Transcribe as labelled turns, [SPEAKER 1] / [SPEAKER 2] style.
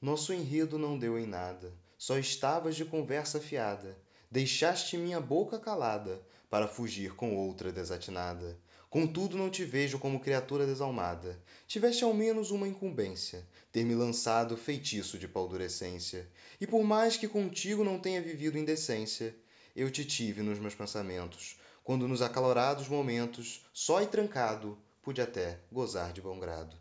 [SPEAKER 1] nosso enredo não deu em nada só estavas de conversa fiada deixaste minha boca calada para fugir com outra desatinada. Contudo não te vejo como criatura desalmada. Tiveste ao menos uma incumbência ter-me lançado feitiço de paldurecência. E por mais que contigo não tenha vivido indecência eu te tive nos meus pensamentos quando nos acalorados momentos só e trancado pude até gozar de bom grado.